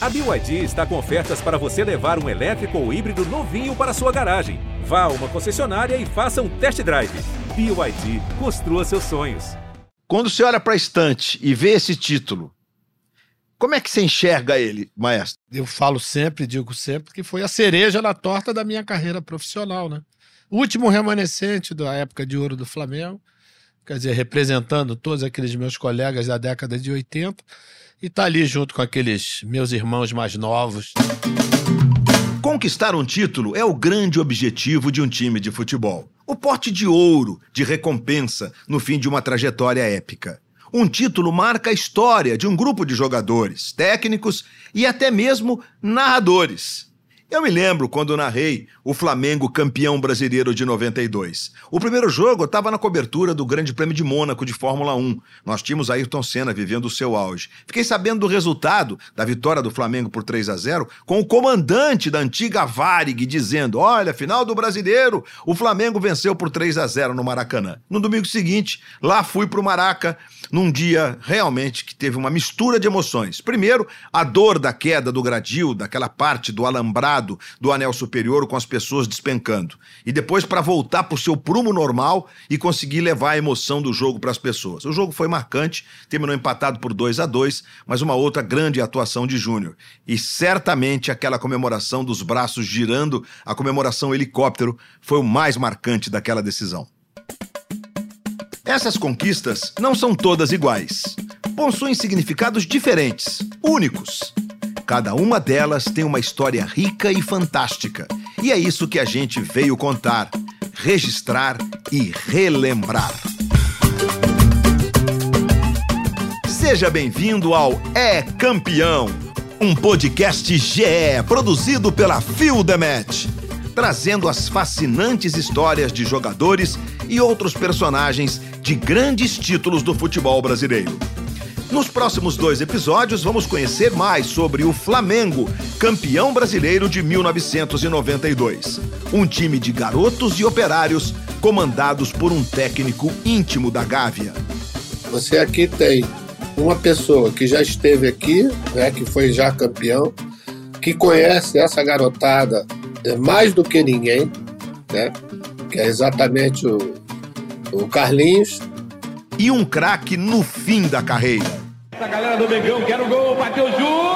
A BYD está com ofertas para você levar um elétrico ou híbrido novinho para sua garagem. Vá a uma concessionária e faça um test drive. BYD, construa seus sonhos. Quando você olha para a estante e vê esse título, como é que você enxerga ele, maestro? Eu falo sempre, digo sempre, que foi a cereja na torta da minha carreira profissional, né? O último remanescente da época de ouro do Flamengo, quer dizer, representando todos aqueles meus colegas da década de 80, e tá ali junto com aqueles meus irmãos mais novos. Conquistar um título é o grande objetivo de um time de futebol. O porte de ouro, de recompensa, no fim de uma trajetória épica. Um título marca a história de um grupo de jogadores, técnicos e até mesmo narradores. Eu me lembro quando narrei o Flamengo campeão brasileiro de 92. O primeiro jogo estava na cobertura do Grande Prêmio de Mônaco de Fórmula 1. Nós tínhamos Ayrton Senna vivendo o seu auge. Fiquei sabendo do resultado da vitória do Flamengo por 3 a 0 com o comandante da antiga Varig dizendo: "Olha, final do Brasileiro, o Flamengo venceu por 3 a 0 no Maracanã". No domingo seguinte, lá fui pro Maraca, num dia realmente que teve uma mistura de emoções. Primeiro, a dor da queda do gradil, daquela parte do alambrado lado do anel superior com as pessoas despencando. E depois para voltar para o seu prumo normal e conseguir levar a emoção do jogo para as pessoas. O jogo foi marcante, terminou empatado por 2 a 2 mas uma outra grande atuação de Júnior. E certamente aquela comemoração dos braços girando, a comemoração helicóptero, foi o mais marcante daquela decisão. Essas conquistas não são todas iguais. Possuem significados diferentes, únicos. Cada uma delas tem uma história rica e fantástica. E é isso que a gente veio contar, registrar e relembrar. Seja bem-vindo ao É Campeão, um podcast GE produzido pela Match, trazendo as fascinantes histórias de jogadores e outros personagens de grandes títulos do futebol brasileiro. Nos próximos dois episódios, vamos conhecer mais sobre o Flamengo, campeão brasileiro de 1992. Um time de garotos e operários comandados por um técnico íntimo da Gávea. Você aqui tem uma pessoa que já esteve aqui, né, que foi já campeão, que conhece essa garotada é, mais do que ninguém, né, que é exatamente o, o Carlinhos, e um craque no fim da carreira. A galera do Mengão quer o gol, bateu Júnior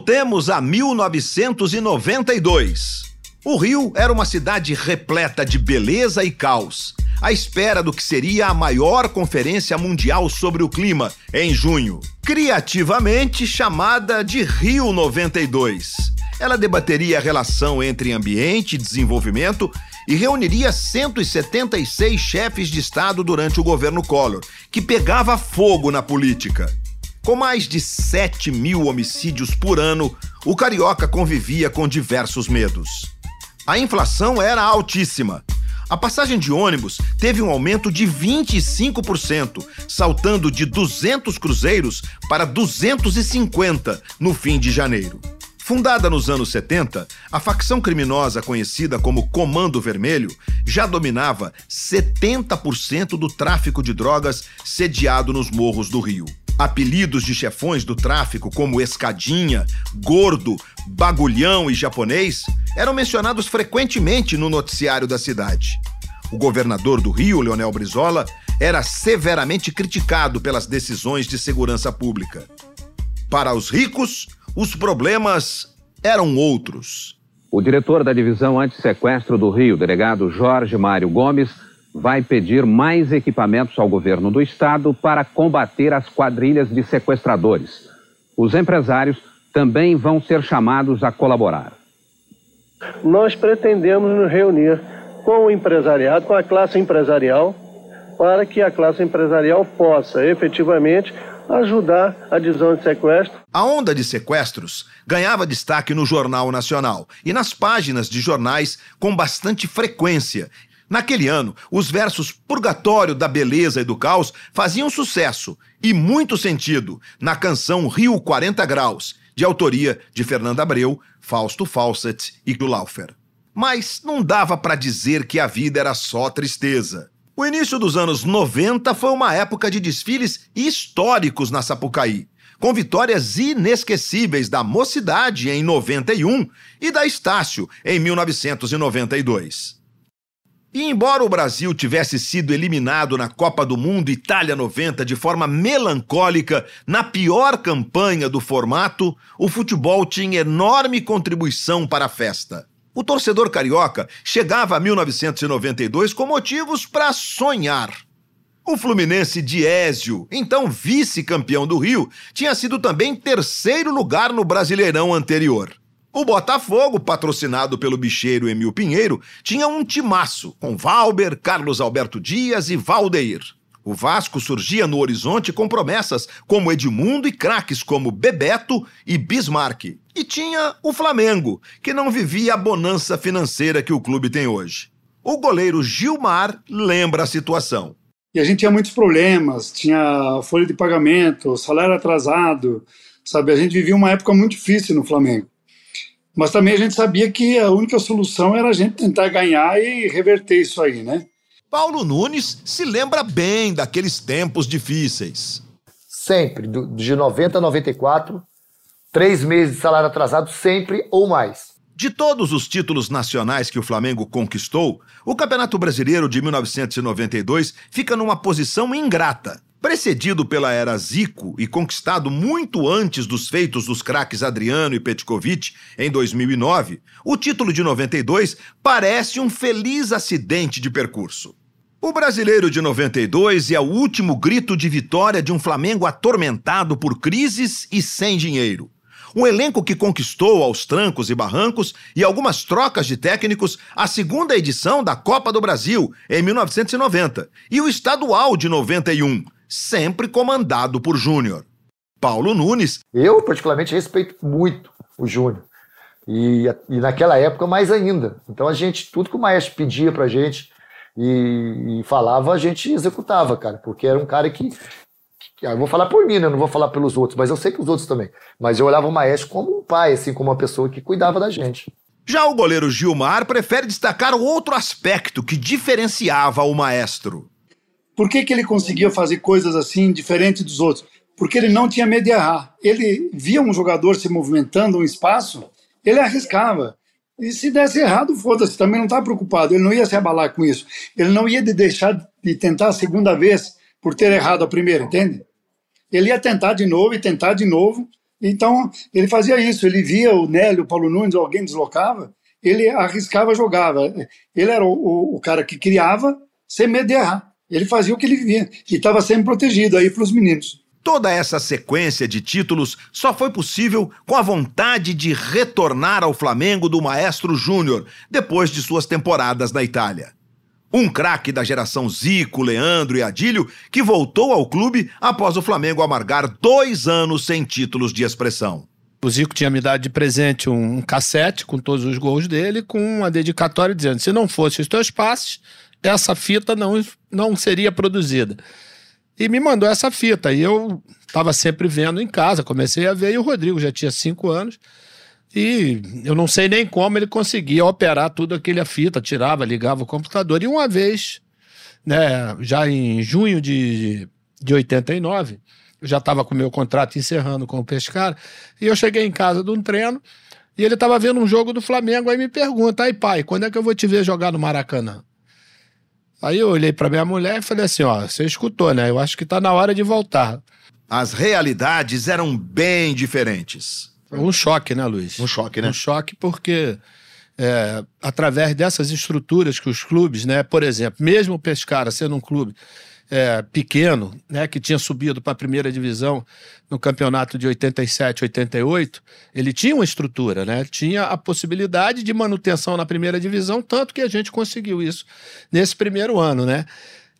Voltemos a 1992. O Rio era uma cidade repleta de beleza e caos, à espera do que seria a maior conferência mundial sobre o clima, em junho, criativamente chamada de Rio 92. Ela debateria a relação entre ambiente e desenvolvimento e reuniria 176 chefes de Estado durante o governo Collor, que pegava fogo na política. Com mais de 7 mil homicídios por ano, o carioca convivia com diversos medos. A inflação era altíssima. A passagem de ônibus teve um aumento de 25%, saltando de 200 cruzeiros para 250 no fim de janeiro. Fundada nos anos 70, a facção criminosa conhecida como Comando Vermelho já dominava 70% do tráfico de drogas sediado nos morros do Rio. Apelidos de chefões do tráfico como Escadinha, Gordo, Bagulhão e Japonês eram mencionados frequentemente no noticiário da cidade. O governador do Rio, Leonel Brizola, era severamente criticado pelas decisões de segurança pública. Para os ricos, os problemas eram outros. O diretor da divisão antissequestro do Rio, delegado Jorge Mário Gomes, vai pedir mais equipamentos ao governo do estado para combater as quadrilhas de sequestradores. Os empresários também vão ser chamados a colaborar. Nós pretendemos nos reunir com o empresariado, com a classe empresarial, para que a classe empresarial possa efetivamente ajudar a divisão de sequestro. A onda de sequestros ganhava destaque no Jornal Nacional e nas páginas de jornais com bastante frequência. Naquele ano, os versos Purgatório da Beleza e do Caos faziam sucesso e muito sentido na canção Rio 40 Graus, de autoria de Fernando Abreu, Fausto Fawcett e Laufer. Mas não dava para dizer que a vida era só tristeza. O início dos anos 90 foi uma época de desfiles históricos na Sapucaí, com vitórias inesquecíveis da Mocidade em 91 e da Estácio em 1992. E embora o Brasil tivesse sido eliminado na Copa do Mundo Itália 90 de forma melancólica, na pior campanha do formato, o futebol tinha enorme contribuição para a festa. O torcedor carioca chegava a 1992 com motivos para sonhar. O Fluminense Diésio, então vice-campeão do Rio, tinha sido também terceiro lugar no Brasileirão anterior. O Botafogo, patrocinado pelo bicheiro Emil Pinheiro, tinha um timaço com Valber, Carlos Alberto Dias e Valdeir. O Vasco surgia no horizonte com promessas como Edmundo e craques como Bebeto e Bismarck. E tinha o Flamengo, que não vivia a bonança financeira que o clube tem hoje. O goleiro Gilmar lembra a situação. E a gente tinha muitos problemas, tinha folha de pagamento, salário atrasado, sabe? A gente vivia uma época muito difícil no Flamengo. Mas também a gente sabia que a única solução era a gente tentar ganhar e reverter isso aí, né? Paulo Nunes se lembra bem daqueles tempos difíceis. Sempre, de 90 a 94, três meses de salário atrasado, sempre ou mais. De todos os títulos nacionais que o Flamengo conquistou, o Campeonato Brasileiro de 1992 fica numa posição ingrata. Precedido pela era Zico e conquistado muito antes dos feitos dos craques Adriano e Petkovic em 2009, o título de 92 parece um feliz acidente de percurso. O brasileiro de 92 é o último grito de vitória de um Flamengo atormentado por crises e sem dinheiro. Um elenco que conquistou aos trancos e barrancos e algumas trocas de técnicos a segunda edição da Copa do Brasil, em 1990, e o estadual de 91, sempre comandado por Júnior. Paulo Nunes. Eu, particularmente, respeito muito o Júnior. E, e naquela época, mais ainda. Então, a gente, tudo que o Maestro pedia pra gente, e, e, falava, a gente executava, cara, porque era um cara que. que eu vou falar por mim, né? Eu não vou falar pelos outros, mas eu sei que os outros também. Mas eu olhava o maestro como um pai, assim, como uma pessoa que cuidava da gente. Já o goleiro Gilmar prefere destacar o outro aspecto que diferenciava o maestro. Por que, que ele conseguia fazer coisas assim, diferente dos outros? Porque ele não tinha medo de errar. Ele via um jogador se movimentando um espaço, ele arriscava. E se desse errado, foda-se, também não estava preocupado, ele não ia se abalar com isso. Ele não ia de deixar de tentar a segunda vez por ter errado a primeira, entende? Ele ia tentar de novo e tentar de novo. Então, ele fazia isso, ele via o Nélio, o Paulo Nunes, alguém deslocava, ele arriscava, jogava. Ele era o, o, o cara que criava sem medo de errar. Ele fazia o que ele via e estava sempre protegido aí para os meninos. Toda essa sequência de títulos só foi possível com a vontade de retornar ao Flamengo do Maestro Júnior depois de suas temporadas na Itália. Um craque da geração Zico, Leandro e Adílio que voltou ao clube após o Flamengo amargar dois anos sem títulos de expressão. O Zico tinha me dado de presente um cassete com todos os gols dele, com uma dedicatória dizendo: se não fosse os teus passes, essa fita não, não seria produzida e me mandou essa fita. E eu estava sempre vendo em casa, comecei a ver, e o Rodrigo já tinha cinco anos. E eu não sei nem como ele conseguia operar tudo aquele a fita, tirava, ligava o computador. E uma vez, né, já em junho de, de 89, eu já estava com o meu contrato encerrando com o Pescara, e eu cheguei em casa de um treino, e ele estava vendo um jogo do Flamengo, aí me pergunta, aí pai, quando é que eu vou te ver jogar no Maracanã? Aí eu olhei para minha mulher e falei assim: ó, você escutou, né? Eu acho que tá na hora de voltar. As realidades eram bem diferentes. Um choque, né, Luiz? Um choque, né? Um choque porque é, através dessas estruturas que os clubes, né, por exemplo, mesmo o Pescara sendo um clube é, pequeno, né, que tinha subido para a primeira divisão no campeonato de 87, 88, ele tinha uma estrutura, né? Tinha a possibilidade de manutenção na primeira divisão, tanto que a gente conseguiu isso nesse primeiro ano, né?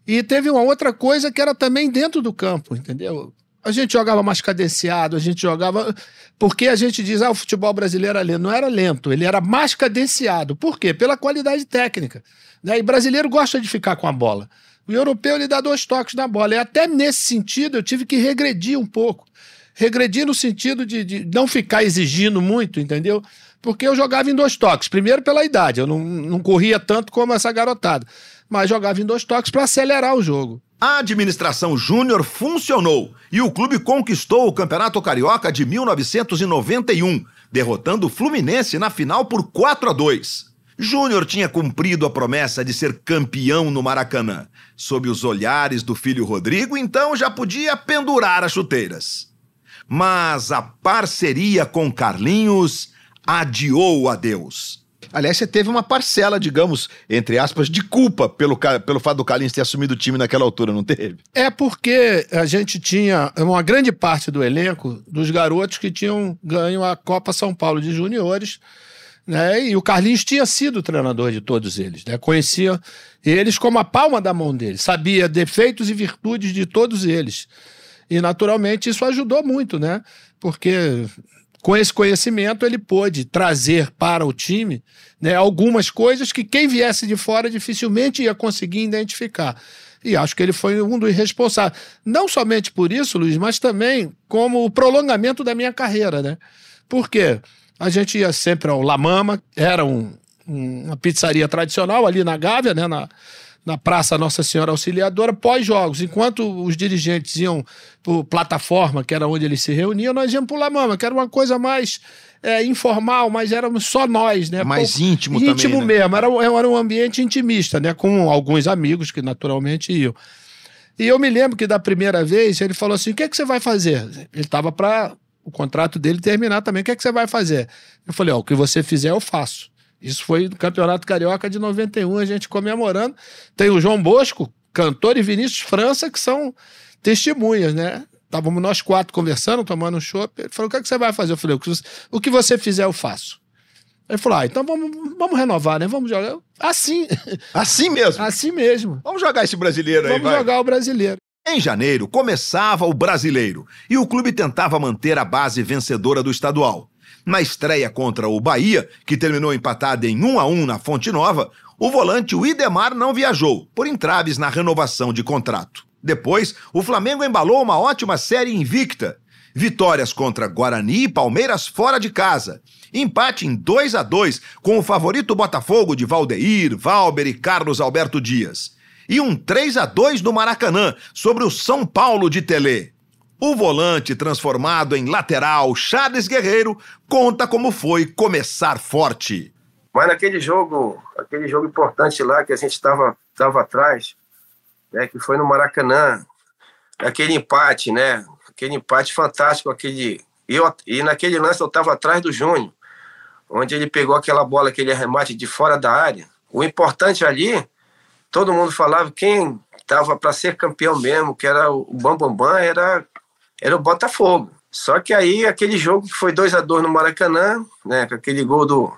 E teve uma outra coisa que era também dentro do campo, entendeu? A gente jogava mais cadenciado, a gente jogava. Porque a gente diz, ah, o futebol brasileiro era lento. Não era lento, ele era mais cadenciado. Por quê? Pela qualidade técnica. Né? E brasileiro gosta de ficar com a bola. O europeu ele dá dois toques na bola. E até nesse sentido eu tive que regredir um pouco. Regredir no sentido de, de não ficar exigindo muito, entendeu? Porque eu jogava em dois toques. Primeiro pela idade, eu não, não corria tanto como essa garotada. Mas jogava em dois toques para acelerar o jogo. A administração júnior funcionou e o clube conquistou o Campeonato Carioca de 1991, derrotando o Fluminense na final por 4 a 2. Júnior tinha cumprido a promessa de ser campeão no Maracanã. Sob os olhares do filho Rodrigo, então já podia pendurar as chuteiras. Mas a parceria com Carlinhos adiou o adeus. Aliás, você teve uma parcela, digamos, entre aspas, de culpa pelo, pelo fato do Carlinhos ter assumido o time naquela altura, não teve? É porque a gente tinha uma grande parte do elenco dos garotos que tinham ganho a Copa São Paulo de Juniores. Né? E o Carlinhos tinha sido treinador de todos eles, né? conhecia eles como a palma da mão dele, sabia defeitos e virtudes de todos eles. E naturalmente isso ajudou muito, né? Porque com esse conhecimento, ele pôde trazer para o time né, algumas coisas que quem viesse de fora dificilmente ia conseguir identificar. E acho que ele foi um dos responsáveis. Não somente por isso, Luiz, mas também como o prolongamento da minha carreira, né? Porque a gente ia sempre ao La Mama, era um, um, uma pizzaria tradicional ali na Gávea, né? Na, na Praça Nossa Senhora Auxiliadora pós-jogos. Enquanto os dirigentes iam para plataforma, que era onde eles se reuniam, nós íamos para o Lamama, que era uma coisa mais é, informal, mas éramos só nós, né? Mais íntimo, íntimo também. Íntimo né? mesmo, era, era um ambiente intimista, né? Com alguns amigos que naturalmente iam. E eu me lembro que da primeira vez ele falou assim: o que, é que você vai fazer? Ele estava para o contrato dele terminar também. O que, é que você vai fazer? Eu falei: ó, o que você fizer, eu faço. Isso foi no Campeonato Carioca de 91, a gente comemorando. Tem o João Bosco, cantor, e Vinícius França, que são testemunhas, né? Estávamos nós quatro conversando, tomando um chopp. Ele falou: o que, é que você vai fazer? Eu falei: o que você fizer, eu faço. Ele falou: ah, então vamos, vamos renovar, né? Vamos jogar. Assim. Assim mesmo? Assim mesmo. Vamos jogar esse brasileiro aí, Vamos jogar o brasileiro. Em janeiro, começava o brasileiro e o clube tentava manter a base vencedora do estadual. Na estreia contra o Bahia, que terminou empatado em 1 a 1 na Fonte Nova, o volante Idemar não viajou, por entraves na renovação de contrato. Depois, o Flamengo embalou uma ótima série invicta. Vitórias contra Guarani e Palmeiras fora de casa. Empate em 2 a 2 com o favorito Botafogo de Valdeir, Valber e Carlos Alberto Dias. E um 3 a 2 no Maracanã sobre o São Paulo de Telê. O volante transformado em lateral, Charles Guerreiro, conta como foi começar forte. Mas naquele jogo, aquele jogo importante lá que a gente estava tava atrás, né, que foi no Maracanã, aquele empate, né? Aquele empate fantástico, aquele eu, e naquele lance eu estava atrás do Júnior, onde ele pegou aquela bola, aquele arremate de fora da área. O importante ali, todo mundo falava quem estava para ser campeão mesmo, que era o Bambambam, Bam Bam, era era o Botafogo. Só que aí aquele jogo que foi 2 a 2 no Maracanã, né, com aquele gol do,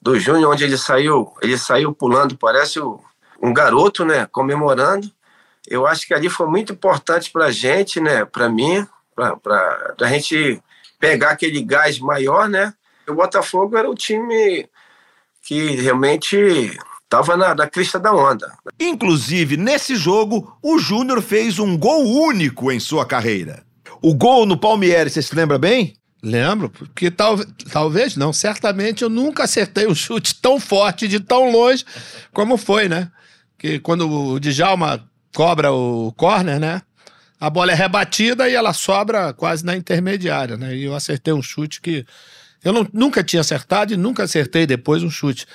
do Júnior, onde ele saiu, ele saiu pulando, parece o, um garoto, né, comemorando. Eu acho que ali foi muito importante para a gente, né, para mim, para a gente pegar aquele gás maior, né. O Botafogo era o time que realmente estava na, na crista da onda. Inclusive, nesse jogo, o Júnior fez um gol único em sua carreira. O gol no Palmeiras, você se lembra bem? Lembro, porque tal, talvez não, certamente eu nunca acertei um chute tão forte de tão longe como foi, né? Que quando o Djalma cobra o corner, né? A bola é rebatida e ela sobra quase na intermediária, né? E eu acertei um chute que eu não, nunca tinha acertado e nunca acertei depois um chute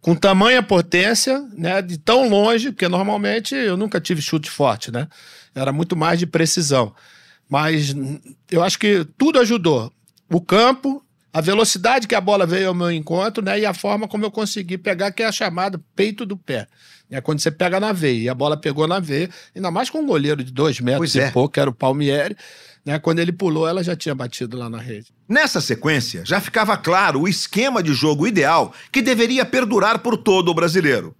com tamanha potência, né? De tão longe, porque normalmente eu nunca tive chute forte, né? Era muito mais de precisão. Mas eu acho que tudo ajudou. O campo, a velocidade que a bola veio ao meu encontro, né? E a forma como eu consegui pegar, que é a chamada peito do pé. É quando você pega na veia. E a bola pegou na veia, ainda mais com um goleiro de dois metros pois e é. pouco, que era o Palmieri. Né? Quando ele pulou, ela já tinha batido lá na rede. Nessa sequência, já ficava claro o esquema de jogo ideal que deveria perdurar por todo o brasileiro.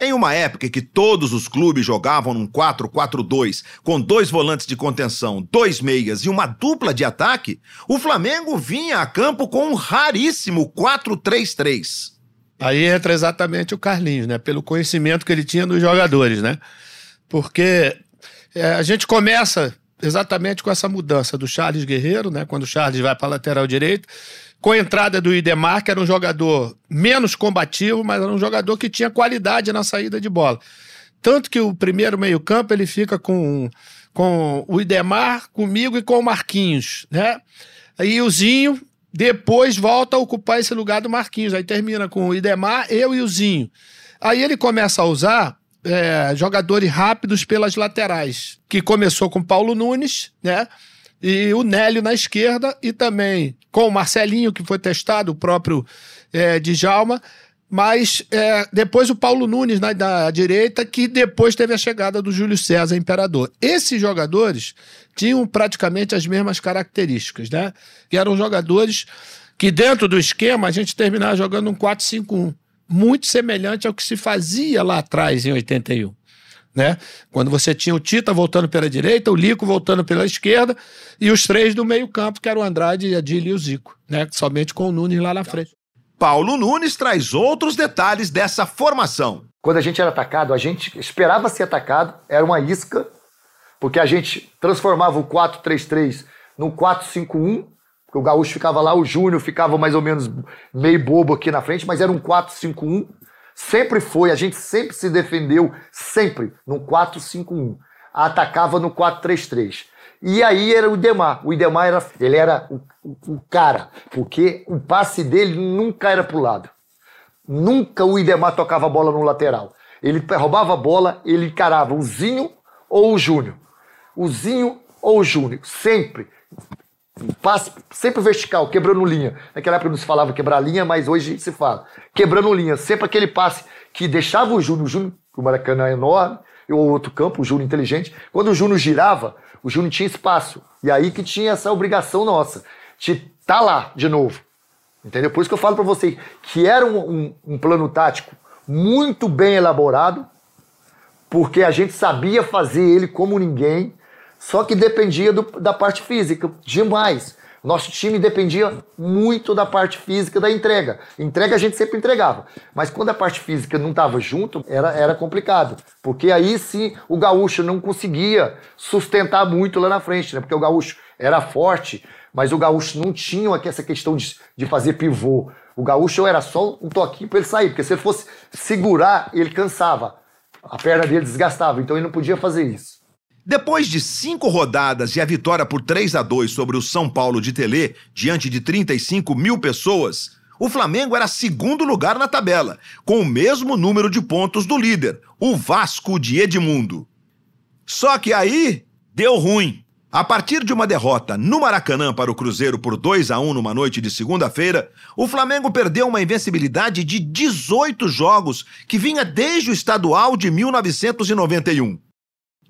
Em uma época em que todos os clubes jogavam num 4-4-2, com dois volantes de contenção, dois meias e uma dupla de ataque, o Flamengo vinha a campo com um raríssimo 4-3-3. Aí entra exatamente o Carlinhos, né? Pelo conhecimento que ele tinha dos jogadores, né? Porque é, a gente começa exatamente com essa mudança do Charles Guerreiro, né? Quando o Charles vai para lateral direito com a entrada do Idemar, que era um jogador menos combativo, mas era um jogador que tinha qualidade na saída de bola. Tanto que o primeiro meio-campo ele fica com, com o Idemar, comigo e com o Marquinhos, né? Aí o Zinho depois volta a ocupar esse lugar do Marquinhos. Aí termina com o Idemar, eu e o Zinho. Aí ele começa a usar é, jogadores rápidos pelas laterais, que começou com Paulo Nunes, né? e o Nélio na esquerda, e também com o Marcelinho, que foi testado, o próprio é, Djalma, mas é, depois o Paulo Nunes na, na, direita, que depois teve a chegada do Júlio César Imperador. Esses jogadores tinham praticamente as mesmas características, né? Que eram jogadores que dentro do esquema a gente terminava jogando um 4-5-1, muito semelhante ao que se fazia lá atrás em 81 né? Quando você tinha o Tita voltando pela direita, o Lico voltando pela esquerda e os três do meio-campo, que eram o Andrade, Adílio e o Zico, né? Somente com o Nunes lá na frente. Paulo Nunes traz outros detalhes dessa formação. Quando a gente era atacado, a gente esperava ser atacado, era uma isca, porque a gente transformava o 4-3-3 no 4-5-1, porque o Gaúcho ficava lá, o Júnior ficava mais ou menos meio bobo aqui na frente, mas era um 4-5-1. Sempre foi, a gente sempre se defendeu, sempre, no 4-5-1. Atacava no 4-3-3. E aí era o Idemar. O Idemar era, ele era o, o, o, cara, porque o passe dele nunca era pro lado. Nunca o Idemar tocava a bola no lateral. Ele roubava a bola, ele encarava o Zinho ou o Júnior. O Zinho ou o Júnior. Sempre passe sempre vertical, quebrando linha. Naquela época não se falava quebrar linha, mas hoje se fala. Quebrando linha, sempre aquele passe que deixava o Júnior, o Júnior, o Maracanã é enorme, e o outro campo, o Júnior inteligente. Quando o Júnior girava, o Júnior tinha espaço. E aí que tinha essa obrigação nossa, de tá lá de novo. Entendeu? Por isso que eu falo para você que era um, um, um plano tático muito bem elaborado, porque a gente sabia fazer ele como ninguém, só que dependia do, da parte física demais. Nosso time dependia muito da parte física da entrega. Entrega a gente sempre entregava. Mas quando a parte física não estava junto, era, era complicado. Porque aí sim o gaúcho não conseguia sustentar muito lá na frente, né? Porque o gaúcho era forte, mas o gaúcho não tinha essa questão de, de fazer pivô. O gaúcho era só um toquinho para ele sair, porque se ele fosse segurar, ele cansava. A perna dele desgastava, então ele não podia fazer isso. Depois de cinco rodadas e a vitória por 3 a 2 sobre o São Paulo de Telê, diante de 35 mil pessoas, o Flamengo era segundo lugar na tabela, com o mesmo número de pontos do líder, o Vasco de Edmundo. Só que aí deu ruim. A partir de uma derrota no Maracanã para o Cruzeiro por 2 a 1 numa noite de segunda-feira, o Flamengo perdeu uma invencibilidade de 18 jogos que vinha desde o estadual de 1991.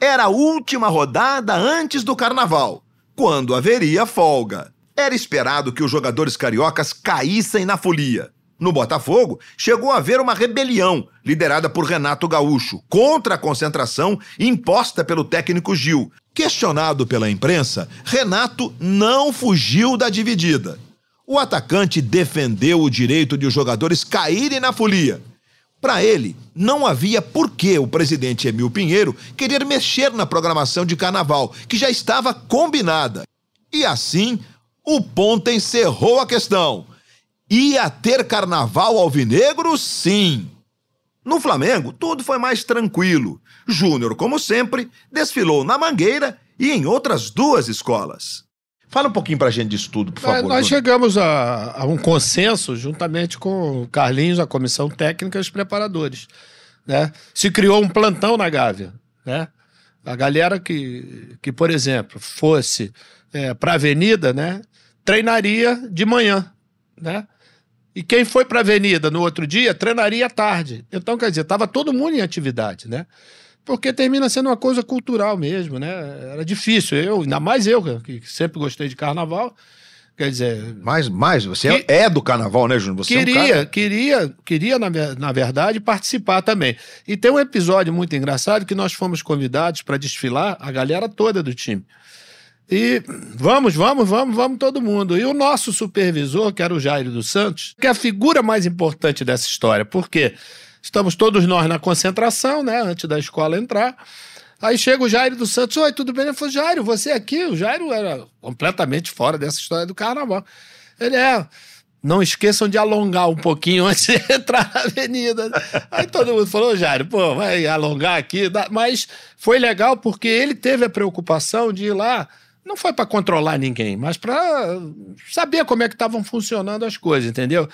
Era a última rodada antes do carnaval, quando haveria folga. Era esperado que os jogadores cariocas caíssem na folia. No Botafogo, chegou a haver uma rebelião, liderada por Renato Gaúcho, contra a concentração imposta pelo técnico Gil. Questionado pela imprensa, Renato não fugiu da dividida. O atacante defendeu o direito de os jogadores caírem na folia para ele, não havia por que o presidente Emil Pinheiro querer mexer na programação de carnaval, que já estava combinada. E assim, o Ponta encerrou a questão. Ia ter carnaval alvinegro, sim. No Flamengo, tudo foi mais tranquilo. Júnior, como sempre, desfilou na Mangueira e em outras duas escolas. Fala um pouquinho pra gente disso tudo, por favor. Nós chegamos a, a, um consenso juntamente com o Carlinhos, a comissão técnica e os preparadores. Né? Se criou um plantão na Gávea. Né? A galera que, que por exemplo, fosse é, para a avenida, né, treinaria de manhã. Né? E quem foi para a avenida no outro dia, treinaria à tarde. Então, quer dizer, estava todo mundo em atividade. Né? Porque termina sendo uma coisa cultural mesmo, né? Era difícil. Eu, ainda mais eu, que sempre gostei de carnaval, Quer dizer. Mais, mais, você que, é do carnaval, né, Júnior? Você queria, é um cara... queria, queria, na, na verdade, participar também. E tem um episódio muito engraçado que nós fomos convidados para desfilar a galera toda do time. E vamos, vamos, vamos, vamos todo mundo. E o nosso supervisor, que era o Jairo dos Santos, que é a figura mais importante dessa história, porque estamos todos nós na concentração, né, antes da escola entrar. Aí chega o Jairo dos Santos, oi, tudo bem? Ele falou, Jairo, você aqui? O Jairo era completamente fora dessa história do carnaval. Ele é, não esqueçam de alongar um pouquinho antes de entrar na avenida. Aí todo mundo falou, Jairo, pô, vai alongar aqui. Mas foi legal porque ele teve a preocupação de ir lá, não foi para controlar ninguém, mas para saber como é que estavam funcionando as coisas, entendeu?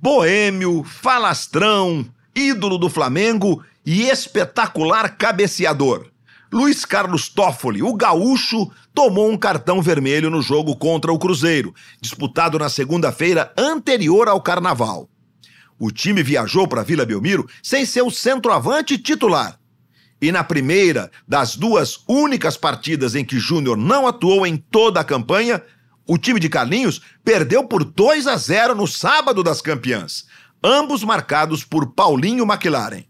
Boêmio, falastrão, ídolo do Flamengo e espetacular cabeceador. Luiz Carlos Toffoli, o gaúcho, tomou um cartão vermelho no jogo contra o Cruzeiro, disputado na segunda-feira anterior ao Carnaval. O time viajou para Vila Belmiro sem seu centroavante titular. E na primeira das duas únicas partidas em que Júnior não atuou em toda a campanha, o time de Carlinhos perdeu por 2 a 0 no sábado das campeãs, ambos marcados por Paulinho McLaren.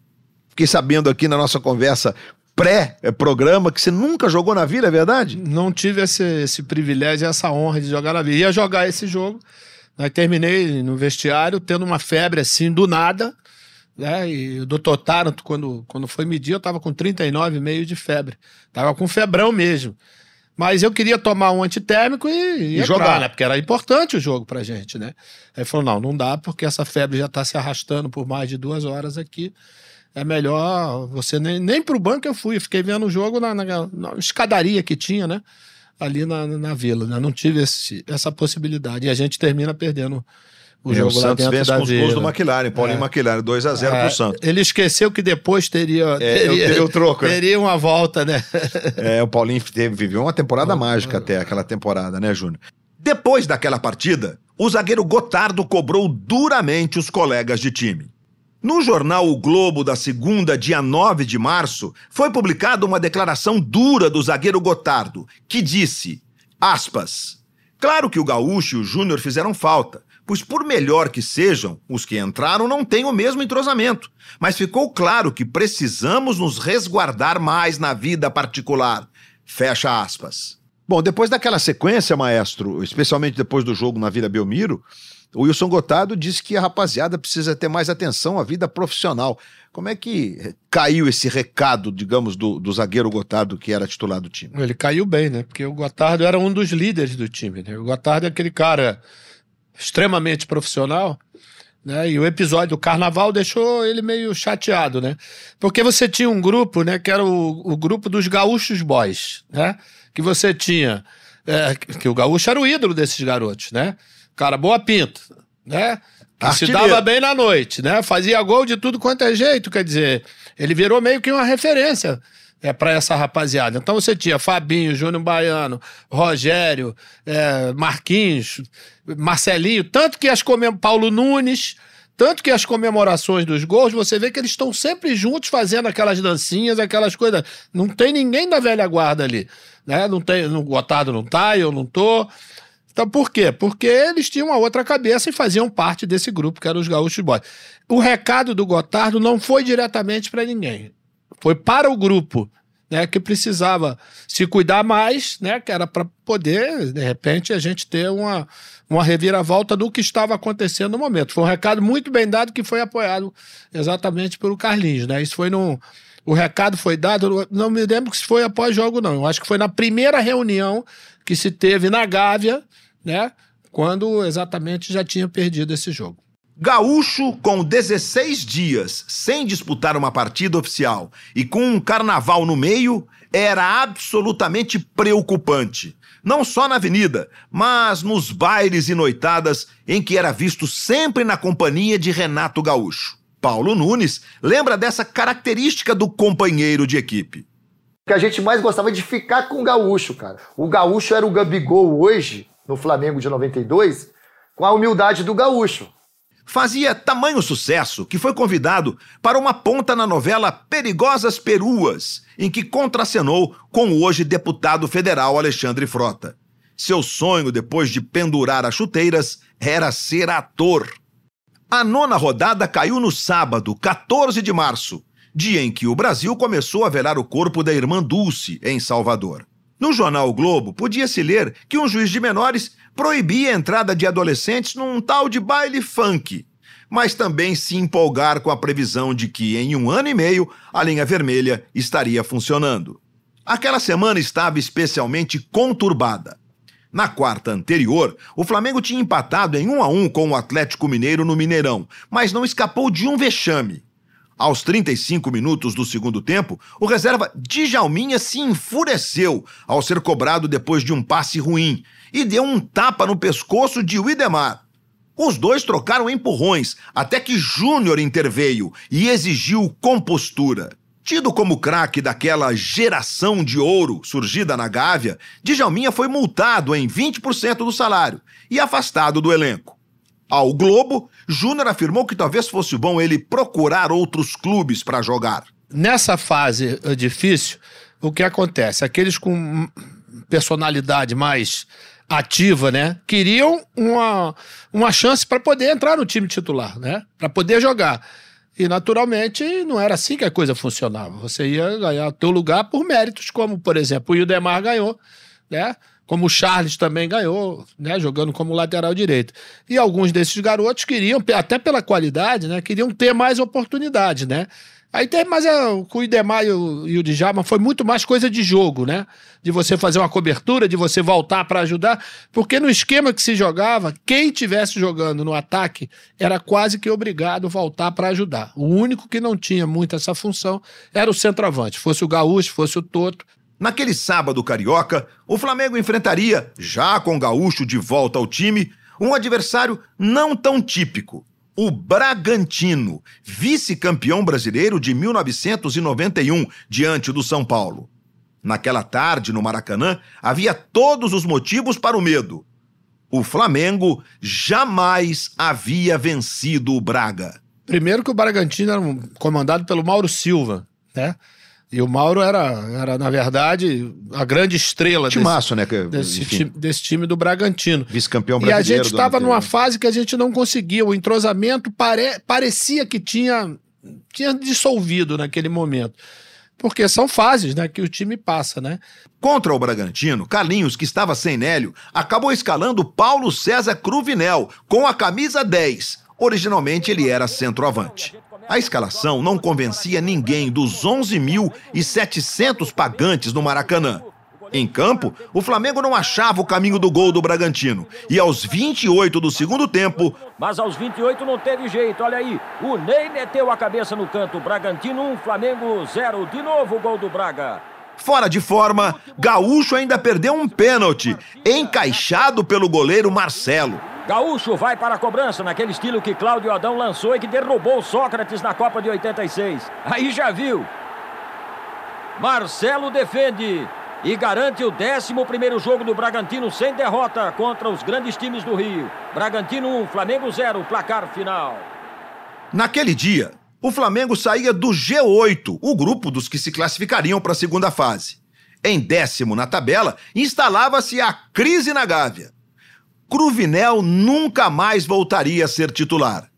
Fiquei sabendo aqui na nossa conversa pré-programa que você nunca jogou na vida, é verdade? Não tive esse, esse privilégio, essa honra de jogar na vida. Ia jogar esse jogo, aí terminei no vestiário tendo uma febre assim do nada. Né? E o doutor Taranto, quando, quando foi medir, eu tava com 39,5 de febre. Tava com febrão mesmo. Mas eu queria tomar um antitérmico e, e, jogar, né? Porque era importante o jogo pra gente, né? Aí falou: não, não dá, porque essa febre já tá se arrastando por mais de duas horas aqui é melhor você nem, nem pro banco eu fui, eu fiquei vendo o jogo na, na, na, escadaria que tinha, né? Ali na, na vila, né? Não tive esse, essa possibilidade. E a gente termina perdendo o é, jogo o Santos lá vence da com os gols do McLaren, Paulinho É. McLaren, 2x0 É, pro Santos. Ele esqueceu que depois teria, É, eu teria, teria o troco, né? teria uma volta, né? É, o Paulinho teve, viveu uma temporada mágica até aquela temporada, né, Júnior? Depois daquela partida, o zagueiro Gotardo cobrou duramente os colegas de time. No jornal O Globo da segunda, dia 9 de março, foi publicada uma declaração dura do zagueiro Gotardo, que disse, aspas, Claro que o Gaúcho e o Júnior fizeram falta, pois por melhor que sejam, os que entraram não têm o mesmo entrosamento. Mas ficou claro que precisamos nos resguardar mais na vida particular. Fecha aspas. Bom, depois daquela sequência, maestro, especialmente depois do jogo na Vila Belmiro, o Wilson Gotardo disse que a rapaziada precisa ter mais atenção à vida profissional. Como é que caiu esse recado, digamos, do, do zagueiro Gotardo, que era titular do time? Ele caiu bem, né? Porque o Gotardo era um dos líderes do time, né? O Gotardo é aquele cara extremamente profissional, né? E o episódio do carnaval deixou ele meio chateado, né? Porque você tinha um grupo, né? Que era o, o grupo dos gaúchos boys, né? Que você tinha... é, que o gaúcho era o ídolo desses garotos, né? Cara boa pinta, né? Que se dava bem na noite, né? Fazia gol de tudo quanto é jeito, quer dizer, ele virou meio que uma referência é, para essa rapaziada. Então você tinha Fabinho, Júnior Baiano, Rogério, é, Marquinhos, Marcelinho, tanto que as comem... Paulo Nunes, tanto que as comemorações dos gols, você vê que eles estão sempre juntos fazendo aquelas dancinhas, aquelas coisas. Não tem ninguém da velha guarda ali, né? Não tem, o Gotardo não tá, eu não tô. Então, por quê? Porque eles tinham uma outra cabeça e faziam parte desse grupo, que eram os Gaúchos Boys. O recado do Gotardo não foi diretamente para ninguém. Foi para o grupo, né, que precisava se cuidar mais, né, que era para poder, de repente, a gente ter uma, uma reviravolta do que estava acontecendo no momento. Foi um recado muito bem dado que foi apoiado exatamente pelo Carlinhos, né? Isso foi no o recado foi dado, não me lembro se foi após jogo não. Eu acho que foi na primeira reunião que se teve na Gávea, né? Quando exatamente já tinha perdido esse jogo. Gaúcho, com 16 dias sem disputar uma partida oficial e com um carnaval no meio, era absolutamente preocupante. Não só na avenida, mas nos bailes e noitadas em que era visto sempre na companhia de Renato Gaúcho. Paulo Nunes lembra dessa característica do companheiro de equipe. que a gente mais gostava de ficar com o Gaúcho, cara. O Gaúcho era o Gabigol hoje, no Flamengo de 92, com a humildade do Gaúcho. Fazia tamanho sucesso que foi convidado para uma ponta na novela Perigosas Peruas, em que contracenou com o hoje deputado federal Alexandre Frota. Seu sonho, depois de pendurar as chuteiras, era ser ator. A nona rodada caiu no sábado, 14 de março, dia em que o Brasil começou a velar o corpo da irmã Dulce, em Salvador. No jornal o Globo, podia-se ler que um juiz de menores proibia a entrada de adolescentes num tal de baile funk, mas também se empolgar com a previsão de que, em um ano e meio, a linha vermelha estaria funcionando. Aquela semana estava especialmente conturbada. Na quarta anterior, o Flamengo tinha empatado em 1 a 1 com o Atlético Mineiro no Mineirão, mas não escapou de um vexame. Aos 35 minutos do segundo tempo, o reserva Djalminha se enfureceu ao ser cobrado depois de um passe ruim e deu um tapa no pescoço de Widemar. Os dois trocaram empurrões até que Júnior interveio e exigiu compostura. Tido como craque daquela geração de ouro surgida na Gávea, Djalminha foi multado em 20% do salário e afastado do elenco. Ao Globo, Júnior afirmou que talvez fosse bom ele procurar outros clubes para jogar. Nessa fase eh, difícil, o que acontece? Aqueles com personalidade mais ativa, né? Queriam uma, uma chance para poder entrar no time titular, né? Para poder jogar. E, naturalmente, não era assim que a coisa funcionava. Você ia ganhar teu lugar por méritos, como, por exemplo, o Ildemar ganhou, né? Como o Charles também ganhou, né? Jogando como lateral direito. E alguns desses garotos queriam, até pela qualidade, né? Queriam ter mais oportunidade, né? Aí tem mais a, o Idemar e o, e o Djalma foi muito mais coisa de jogo, né? De você fazer uma cobertura, de você voltar para ajudar, porque no esquema que se jogava, quem tivesse jogando no ataque era quase que obrigado a voltar para ajudar. O único que não tinha muito essa função era o centroavante, fosse o Gaúcho, fosse o Toto. Naquele sábado carioca, o Flamengo enfrentaria, já com o Gaúcho de volta ao time, um adversário não tão típico o Bragantino, vice-campeão brasileiro de 1991, diante do São Paulo. Naquela tarde, no Maracanã, havia todos os motivos para o medo. O Flamengo jamais havia vencido o Braga. Primeiro que o Bragantino era comandado pelo Mauro Silva, né? E o Mauro era, era na verdade, a grande estrela Timaço, desse, né? desse, time, desse time do Bragantino. Vice-campeão brasileiro. E a gente estava numa fase que a gente não conseguia. O entrosamento pare, parecia que tinha, tinha dissolvido naquele momento. Porque são fases né, que o time passa, né? Contra o Bragantino, Carlinhos, que estava sem Nélio, acabou escalando Paulo César Cruvinel com a camisa 10. Originalmente ele era centroavante. A escalação não convencia ninguém dos 11.700 pagantes no Maracanã. Em campo, o Flamengo não achava o caminho do gol do Bragantino. E aos 28 do segundo tempo. Mas aos 28 não teve jeito. Olha aí, o Ney meteu a cabeça no canto. Bragantino 1, Flamengo 0. De novo o gol do Braga. Fora de forma, Gaúcho ainda perdeu um pênalti, encaixado pelo goleiro Marcelo. Gaúcho vai para a cobrança naquele estilo que Cláudio Adão lançou e que derrubou Sócrates na Copa de 86. Aí já viu. Marcelo defende e garante o 11 jogo do Bragantino sem derrota contra os grandes times do Rio. Bragantino 1, Flamengo 0, placar final. Naquele dia, o Flamengo saía do G8, o grupo dos que se classificariam para a segunda fase. Em décimo na tabela, instalava-se a crise na Gávea. Cruvinel nunca mais voltaria a ser titular.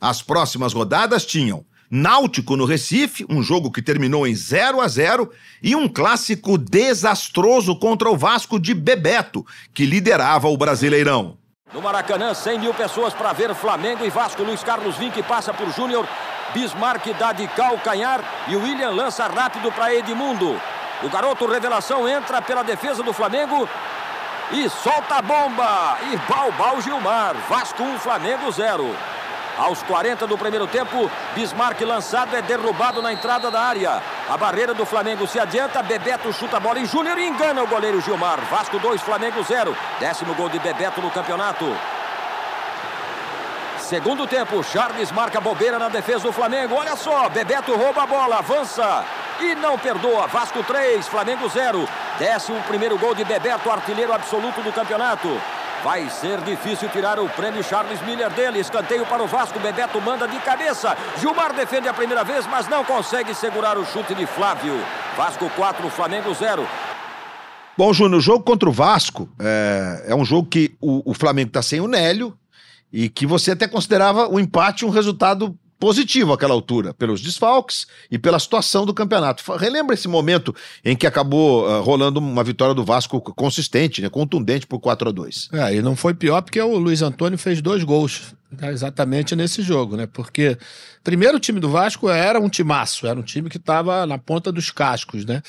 As próximas rodadas tinham Náutico no Recife, um jogo que terminou em 0 a 0 e um clássico desastroso contra o Vasco de Bebeto, que liderava o Brasileirão. No Maracanã, 100 mil pessoas para ver Flamengo e Vasco. Luiz Carlos Vinck passa por Júnior. Bismarck dá de calcanhar e William lança rápido para Edmundo. O garoto revelação entra pela defesa do Flamengo e solta a bomba. E Balbal Gilmar. Vasco 1, Flamengo 0. Aos 40 do primeiro tempo, Bismarck lançado é derrubado na entrada da área. A barreira do Flamengo se adianta, Bebeto chuta a bola em Júnior e engana o goleiro Gilmar. Vasco 2, Flamengo 0. Décimo gol de Bebeto no campeonato. Segundo tempo, Charles marca bobeira na defesa do Flamengo. Olha só, Bebeto rouba a bola, avança e não perdoa. Vasco 3, Flamengo 0. Décimo primeiro gol de Bebeto, artilheiro absoluto do campeonato. Vai ser difícil tirar o prêmio Charles Miller dele. Escanteio para o Vasco. Bebeto manda de cabeça. Gilmar defende a primeira vez, mas não consegue segurar o chute de Flávio. Vasco 4, Flamengo 0. Bom, Júnior, o jogo contra o Vasco é, é um jogo que o, o Flamengo está sem o Nélio e que você até considerava o empate um resultado positivo àquela altura, pelos desfalques e pela situação do campeonato. Relembra esse momento em que acabou uh, rolando uma vitória do Vasco consistente, né, contundente por 4 a 2 É, e não foi pior porque o Luiz Antônio fez dois gols né, exatamente nesse jogo, né? Porque primeiro o time do Vasco era um timaço, era um time que estava na ponta dos cascos, né?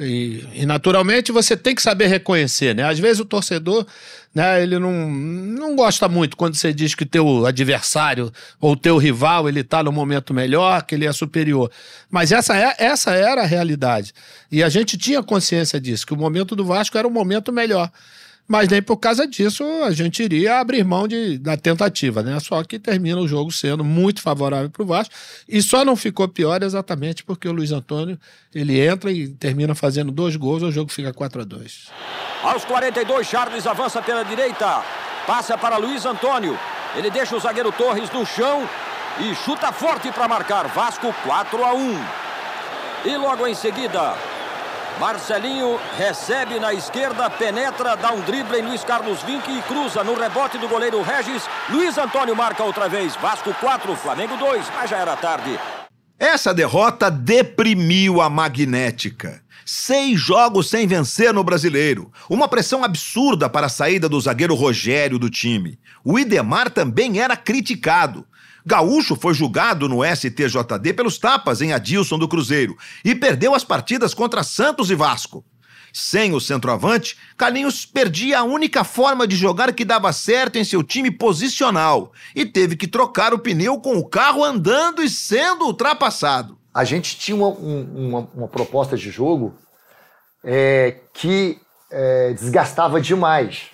E, e, naturalmente você tem que saber reconhecer, né? Às vezes o torcedor, né, ele não, não gosta muito quando você diz que teu adversário ou teu rival, ele tá no momento melhor, que ele é superior. Mas essa, é, essa era a realidade. E a gente tinha consciência disso, que o momento do Vasco era o momento melhor. Mas nem por causa disso a gente iria abrir mão de, da tentativa, né? Só que termina o jogo sendo muito favorável para o Vasco. E só não ficou pior exatamente porque o Luiz Antônio ele entra e termina fazendo dois gols, o jogo fica 4 a 2 Aos 42, Charles avança pela direita, passa para Luiz Antônio. Ele deixa o zagueiro Torres no chão e chuta forte para marcar. Vasco 4 a 1. E logo em seguida, Marcelinho recebe na esquerda, penetra, dá um drible em Luiz Carlos Vinck e cruza no rebote do goleiro Regis. Luiz Antônio marca outra vez. Vasco 4, Flamengo 2, mas já era tarde. Essa derrota deprimiu a magnética. Seis jogos sem vencer no brasileiro. Uma pressão absurda para a saída do zagueiro Rogério do time. O Idemar também era criticado. Gaúcho foi julgado no STJD pelos tapas em Adilson do Cruzeiro e perdeu as partidas contra Santos e Vasco. Sem o centroavante, Carlinhos perdia a única forma de jogar que dava certo em seu time posicional e teve que trocar o pneu com o carro andando e sendo ultrapassado. A gente tinha uma, uma, uma proposta de jogo é, que é, desgastava demais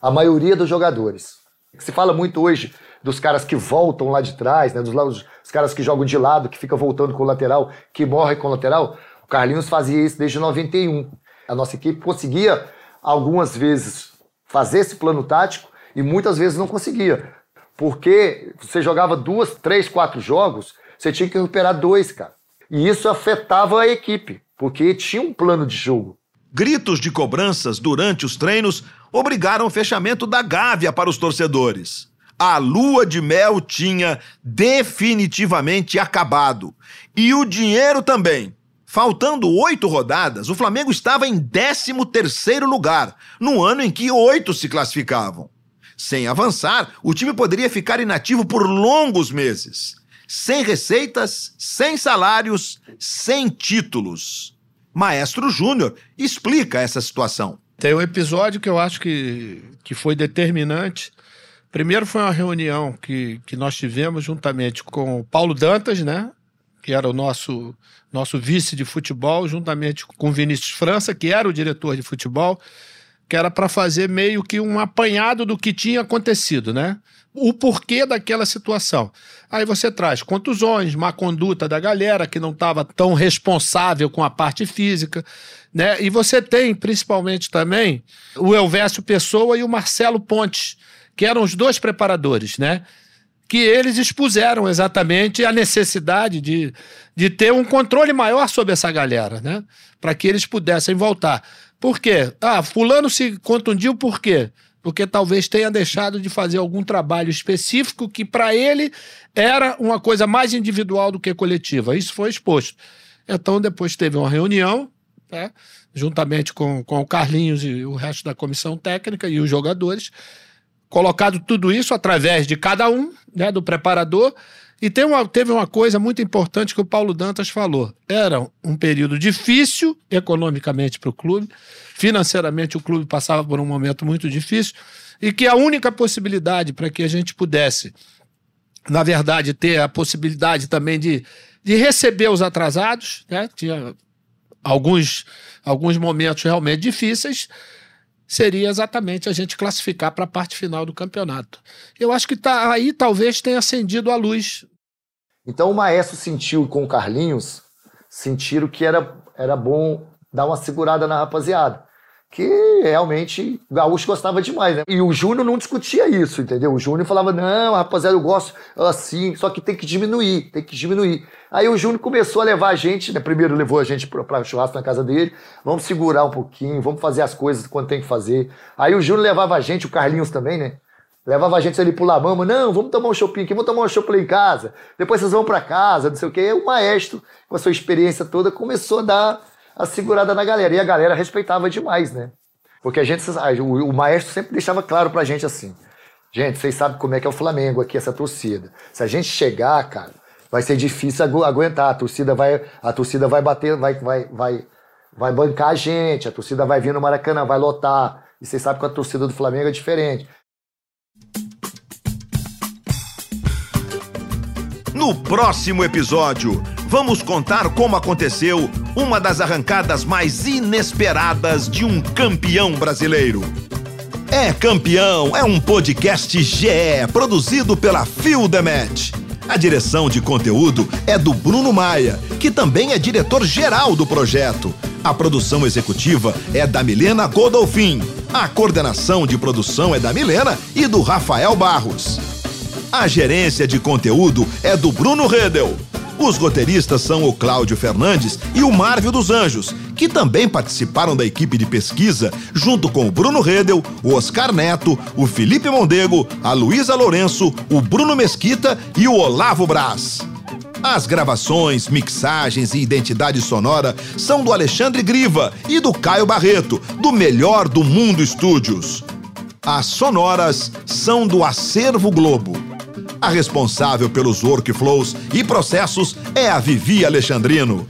a maioria dos jogadores. Se fala muito hoje dos caras que voltam lá de trás, né? Dos, dos caras que jogam de lado, que fica voltando com o lateral, que morre com o lateral. O Carlinhos fazia isso desde 91. A nossa equipe conseguia algumas vezes fazer esse plano tático e muitas vezes não conseguia. Porque você jogava duas, três, quatro jogos, você tinha que recuperar dois, cara. E isso afetava a equipe, porque tinha um plano de jogo. Gritos de cobranças durante os treinos obrigaram o fechamento da Gávea para os torcedores a lua de mel tinha definitivamente acabado. E o dinheiro também. Faltando oito rodadas, o Flamengo estava em 13 terceiro lugar, no ano em que oito se classificavam. Sem avançar, o time poderia ficar inativo por longos meses. Sem receitas, sem salários, sem títulos. Maestro Júnior explica essa situação. Tem um episódio que eu acho que, que foi determinante Primeiro foi uma reunião que, que nós tivemos juntamente com o Paulo Dantas, né? Que era o nosso, nosso vice de futebol, juntamente com o Vinícius França, que era o diretor de futebol, que era para fazer meio que um apanhado do que tinha acontecido, né? O porquê daquela situação. Aí você traz contusões, má conduta da galera que não estava tão responsável com a parte física, né? E você tem principalmente também o Elvésio Pessoa e o Marcelo Pontes, que eram os dois preparadores, né? Que eles expuseram exatamente a necessidade de, de ter um controle maior sobre essa galera, né? Para que eles pudessem voltar. Por quê? Ah, Fulano se contundiu por quê? Porque talvez tenha deixado de fazer algum trabalho específico que para ele era uma coisa mais individual do que coletiva. Isso foi exposto. Então, depois teve uma reunião, né? juntamente com, com o Carlinhos e o resto da comissão técnica e os jogadores, colocado tudo isso através de cada um, né, do preparador. E uma, teve uma coisa muito importante que o Paulo Dantas falou. Era um período difícil economicamente para o clube, financeiramente o clube passava por um momento muito difícil, e que a única possibilidade para que a gente pudesse, na verdade, ter a possibilidade também de, de receber os atrasados, né? tinha alguns, alguns momentos realmente difíceis, seria exatamente a gente classificar para a parte final do campeonato. Eu acho que tá, aí talvez tenha acendido a luz. Então o Maestro sentiu com o Carlinhos, sentiram que era, era bom dar uma segurada na rapaziada. Que realmente o Gaúcho gostava demais, né? E o Júnior não discutia isso, entendeu? O Júnior falava, não, rapaziada, eu gosto assim, só que tem que diminuir, tem que diminuir. Aí o Júnior começou a levar a gente, né? Primeiro levou a gente para churrasco na casa dele, vamos segurar um pouquinho, vamos fazer as coisas quando tem que fazer. Aí o Júnior levava a gente, o Carlinhos também, né? Levava a gente ali pro Lamama, não, vamos tomar um shopping aqui, vamos tomar um shopping em casa, depois vocês vão para casa, não sei o quê. E o maestro, com a sua experiência toda, começou a dar a segurada na galera. E a galera respeitava demais, né? Porque a gente, o, maestro sempre deixava claro pra gente assim: gente, vocês sabem como é que é o Flamengo aqui, essa torcida. Se a gente chegar, cara, vai ser difícil agu aguentar. A torcida vai, a torcida vai bater, vai, vai, vai, vai bancar a gente, a torcida vai vir no Maracanã, vai lotar. E vocês sabem que a torcida do Flamengo é diferente. No próximo episódio, vamos contar como aconteceu uma das arrancadas mais inesperadas de um campeão brasileiro. É Campeão é um podcast GE produzido pela Match. A direção de conteúdo é do Bruno Maia, que também é diretor-geral do projeto. A produção executiva é da Milena Godolfin. A coordenação de produção é da Milena e do Rafael Barros. A gerência de conteúdo é do Bruno Redel. Os roteiristas são o Cláudio Fernandes e o Marvio dos Anjos, que também participaram da equipe de pesquisa, junto com o Bruno Redel, o Oscar Neto, o Felipe Mondego, a Luísa Lourenço, o Bruno Mesquita e o Olavo Braz. As gravações, mixagens e identidade sonora são do Alexandre Griva e do Caio Barreto, do Melhor do Mundo Estúdios. As sonoras são do Acervo Globo. A responsável pelos workflows e processos é a Vivi Alexandrino.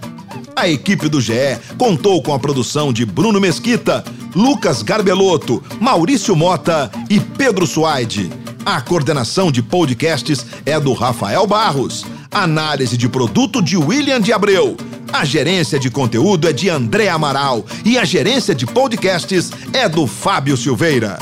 A equipe do GE contou com a produção de Bruno Mesquita, Lucas Garbelotto, Maurício Mota e Pedro Suaide. A coordenação de podcasts é do Rafael Barros. Análise de produto de William de Abreu. A gerência de conteúdo é de André Amaral e a gerência de podcasts é do Fábio Silveira.